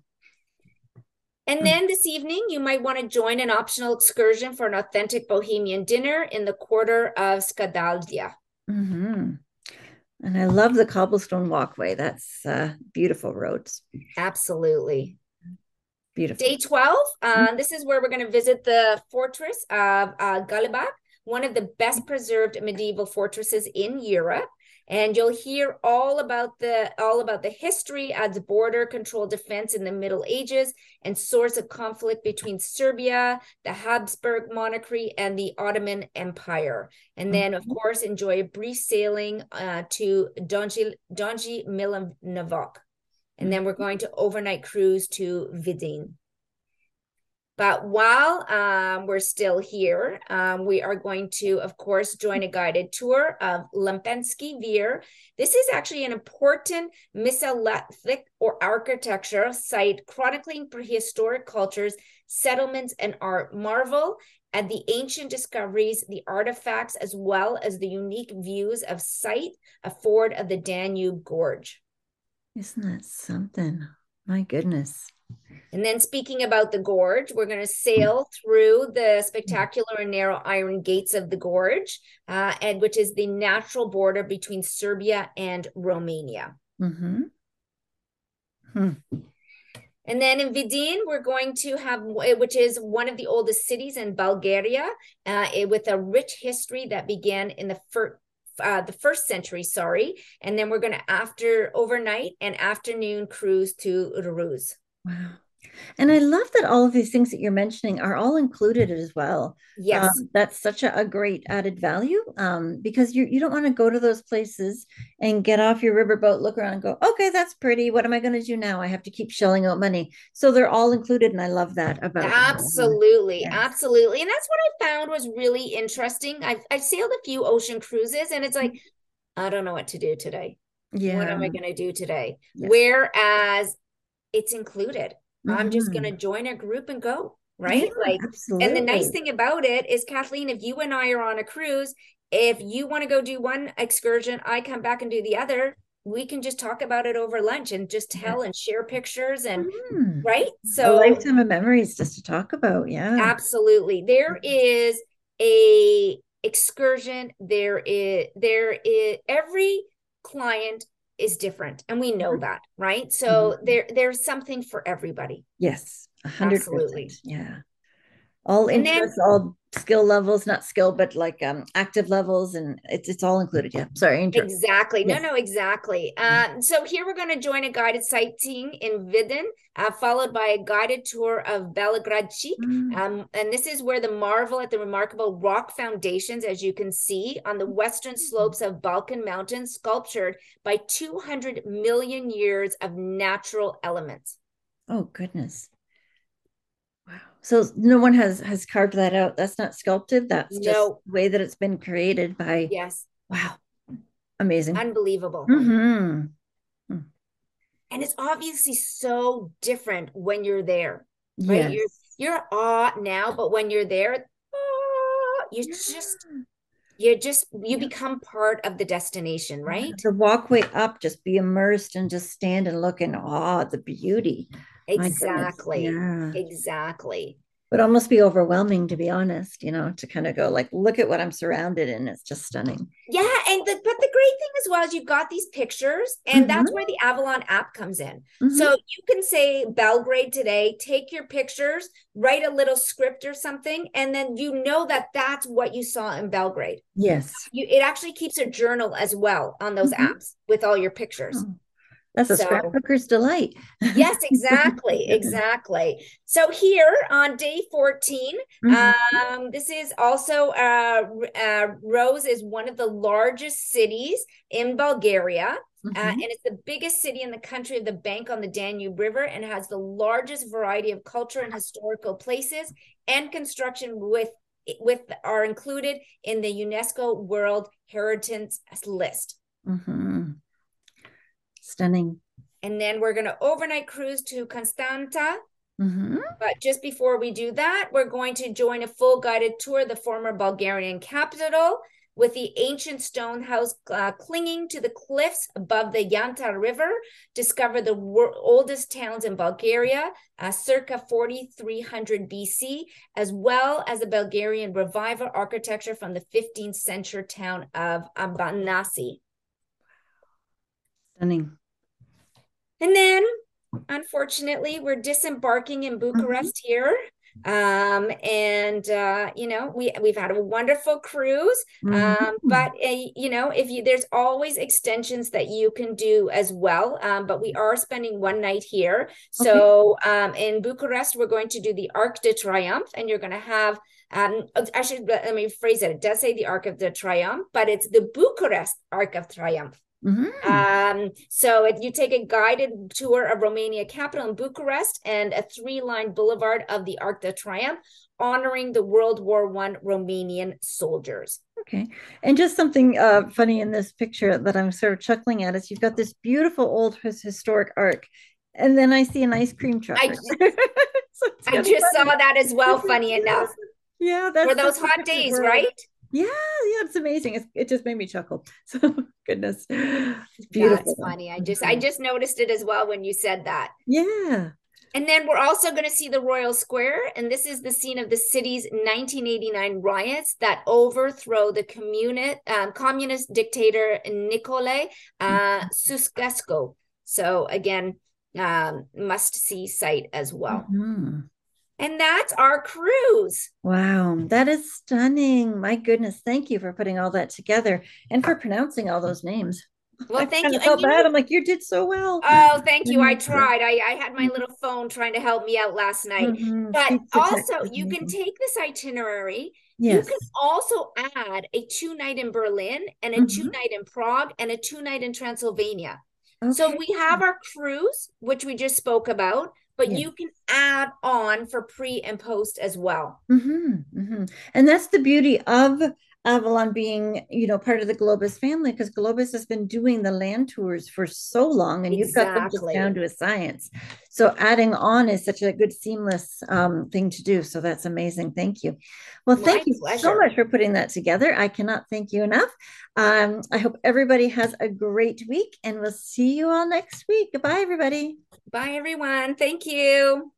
And mm. then this evening you might want to join an optional excursion for an authentic bohemian dinner in the quarter of Skadarlija mm-hmm. and i love the cobblestone walkway. That's uh, beautiful roads. Absolutely. Beautiful. Day 12 uh, mm-hmm. this is where we're going to visit the fortress of uh, one of the best preserved medieval fortresses in Europe. and you'll hear all about the all about the history as border control defense in the Middle Ages and source of conflict between Serbia, the Habsburg monarchy, and the Ottoman Empire. And then, of mm-hmm. course, enjoy a brief sailing uh, to Donji Donji Milanovac. And then we're going to overnight cruise to Vidin. But while um, we're still here, um, we are going to, of course, join a guided tour of Lepenski Vir. This is actually an important Mesolithic or architecture site chronicling prehistoric cultures, settlements, and art. Marvel at the ancient discoveries, the artifacts, as well as the unique views of sight afford of the Danube Gorge. Isn't that something? My goodness. And then speaking about the gorge, we're going to sail through the spectacular and narrow iron gates of the gorge, uh, and which is the natural border between Serbia and Romania. Mm-hmm. Hmm. And then in Vidin, we're going to have, which is one of the oldest cities in Bulgaria, uh, with a rich history that began in the first. Uh, the first century, sorry, and then we're going to after overnight and afternoon cruise to Ruse. Wow. And I love that all of these things that you're mentioning are all included as well. Yes. Um, that's such a, a, great added value um, because you, you don't want to go to those places and get off your riverboat, look around and go, okay, that's pretty. What am I going to do now? I have to keep shelling out money. So they're all included. And I love that about Absolutely. Yes. Absolutely. And that's what I found was really interesting. I've, I've sailed a few ocean cruises and it's like, I don't know what to do today. Yeah. What am I going to do today? Yes. Whereas it's included. Mm-hmm. I'm just going to mm-hmm. join a group and go. Right. Yeah, like, absolutely. and the nice thing about it is, Kathleen, if you and I are on a cruise, if you want to go do one excursion, I come back and do the other, we can just talk about it over lunch and just tell yeah. and share pictures and mm. right so a lifetime of memories just to talk about yeah absolutely there mm-hmm. a excursion there is there is every client is different and we know mm-hmm. that right? So mm-hmm. there there's something for everybody. Yes 100 absolutely. Yeah all interests all skill levels not skill but like um active levels and it's it's all included yeah. Sorry exactly. No no exactly. Uh, so here we're going to join a guided sightseeing in vidin uh, followed by a guided tour of Belogradchik mm. um, and this is where the marvel at the remarkable rock foundations as you can see on the western slopes of balkan mountains sculptured by 200 million years of natural elements. Oh goodness so no one has has carved that out. That's not sculpted. That's just no. the way that it's been created by. Yes. Wow. Amazing. Unbelievable. Mm-hmm. Hmm. And it's obviously so different when you're there. Right. Yes. You're you're awe now, but when you're there, you yeah. just you just you become part of the destination, right? The walkway up, just be immersed and just stand and look in awe at the beauty. Exactly. Yeah. Exactly would almost be overwhelming to be honest you know to kind of go like look at what i'm surrounded in it's just stunning yeah and the, but the great thing as well is you've got these pictures and mm-hmm. that's where the avalon app comes in mm-hmm. so you can say belgrade today take your pictures write a little script or something and then you know that that's what you saw in belgrade yes you, it actually keeps a journal as well on those mm-hmm. apps with all your pictures oh. That's a so, scrapbooker's delight. yes, exactly, exactly. So here on day 14, mm-hmm. um, this is also uh, uh, Ruse is one of the largest cities in Bulgaria. Uh, mm-hmm. Uh, and it's the biggest city in the country of the bank on the Danube River and has the largest variety of culture and historical places and construction with with are included in the UNESCO World Heritage List. Mm-hmm. Stunning. And then we're going to overnight cruise to Constanta. Mm-hmm. But just before we do that, we're going to join a full guided tour of the former Bulgarian capital with the ancient stone house uh, clinging to the cliffs above the Yantra River. Discover the wor- oldest towns in Bulgaria, uh, circa 4300 BC, as well as the Bulgarian revival architecture from the 15th century town of Arbanasi. Stunning. And then, unfortunately, we're disembarking in Bucharest mm-hmm. here. um, and uh, you know we we've had a wonderful cruise. Mm-hmm. Um, but uh, you know if you there's always extensions that you can do as well. Um, but we are spending one night here. So okay. um, in Bucharest we're going to do the Arc de Triomphe, and you're going to have um, I should let me phrase it. It does say the Arc of the Triumph, but it's the Bucharest Arc of Triumph. Mm-hmm. Um, so if you take a guided tour of Romania capital in Bucharest and a three-line boulevard of the Arc de Triomphe, honoring the World War One Romanian soldiers. Okay, and just something uh, funny in this picture that I'm sort of chuckling at is you've got this beautiful old historic arc, and then I see an ice cream truck. I, I just funny. saw that as well. Funny enough. Yeah, that's for those hot days, right? Yeah, yeah, it's amazing. It's, it just made me chuckle. So goodness, it's beautiful. That's funny. I just I just noticed it as well when you said that. Yeah. And then we're also going to see the Royal Square, and this is the scene of the city's 1989 riots that overthrow the communi- um, communist dictator Nicolae uh, mm-hmm. So again, um, must see site as well. Mm-hmm. And that's our cruise. Wow, that is stunning. My goodness. Thank you for putting all that together and for pronouncing all those names. Well, I thank you. felt bad. I'm like, you did so well. Oh, thank you. I tried. I, I had my little phone trying to help me out last night. Mm-hmm. But also, you can take this itinerary. Yes. You can also add a two night in Berlin and a mm-hmm. two night in Prague and a two night in Transylvania. Okay. So we have our cruise, which we just spoke about but yeah. you can add on for pre and post as well. Mm-hmm, mm-hmm. And that's the beauty of Avalon being, you know, part of the Globus family because Globus has been doing the land tours for so long and exactly. you've got them just down to a science. So adding on is such a good seamless um, thing to do. So that's amazing. Thank you. Well, My thank you pleasure. so much for putting that together. I cannot thank you enough. Um, I hope everybody has a great week and we'll see you all next week. Goodbye, everybody. Bye, everyone. Thank you.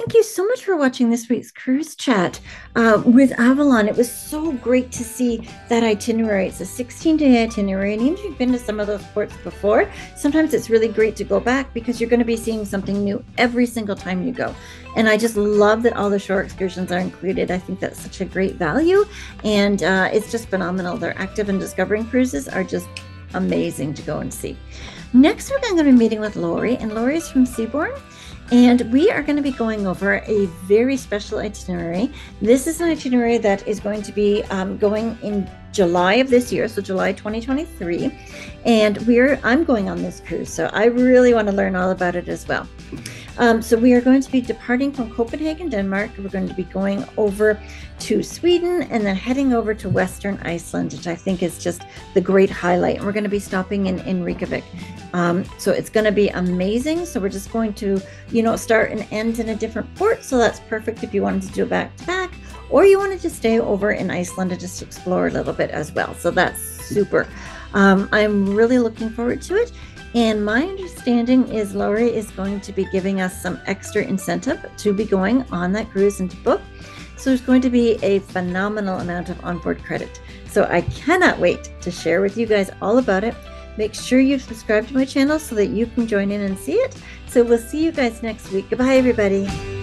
Thank you so much for watching this week's cruise chat uh, with Avalon. It was so great to see that itinerary. It's a 16 day itinerary, and even if you've been to some of those ports before, sometimes it's really great to go back because you're going to be seeing something new every single time you go. And I just love that all the shore excursions are included. I think that's such a great value, and uh, it's just phenomenal. Their active and discovering cruises are just amazing to go and see. Next week, I'm going to be meeting with Lori, and Lori is from Seabourn. And we are going to be going over a very special itinerary. This is an itinerary that is going to be um, going in July of this year, so July 2023. And we're I'm going on this cruise, so I really want to learn all about it as well. Um, so we are going to be departing from Copenhagen, Denmark. We're going to be going over to Sweden and then heading over to Western Iceland, which I think is just the great highlight. And we're going to be stopping in, in Reykjavik. Um, so it's going to be amazing. So we're just going to, you know, start and end in a different port. So that's perfect if you wanted to do back to back, or you wanted to stay over in Iceland and just explore a little bit as well. So that's super. Um, I'm really looking forward to it. And my understanding is Lori is going to be giving us some extra incentive to be going on that cruise and to book. So there's going to be a phenomenal amount of onboard credit. So I cannot wait to share with you guys all about it. Make sure you subscribe to my channel so that you can join in and see it. So we'll see you guys next week. Goodbye, everybody.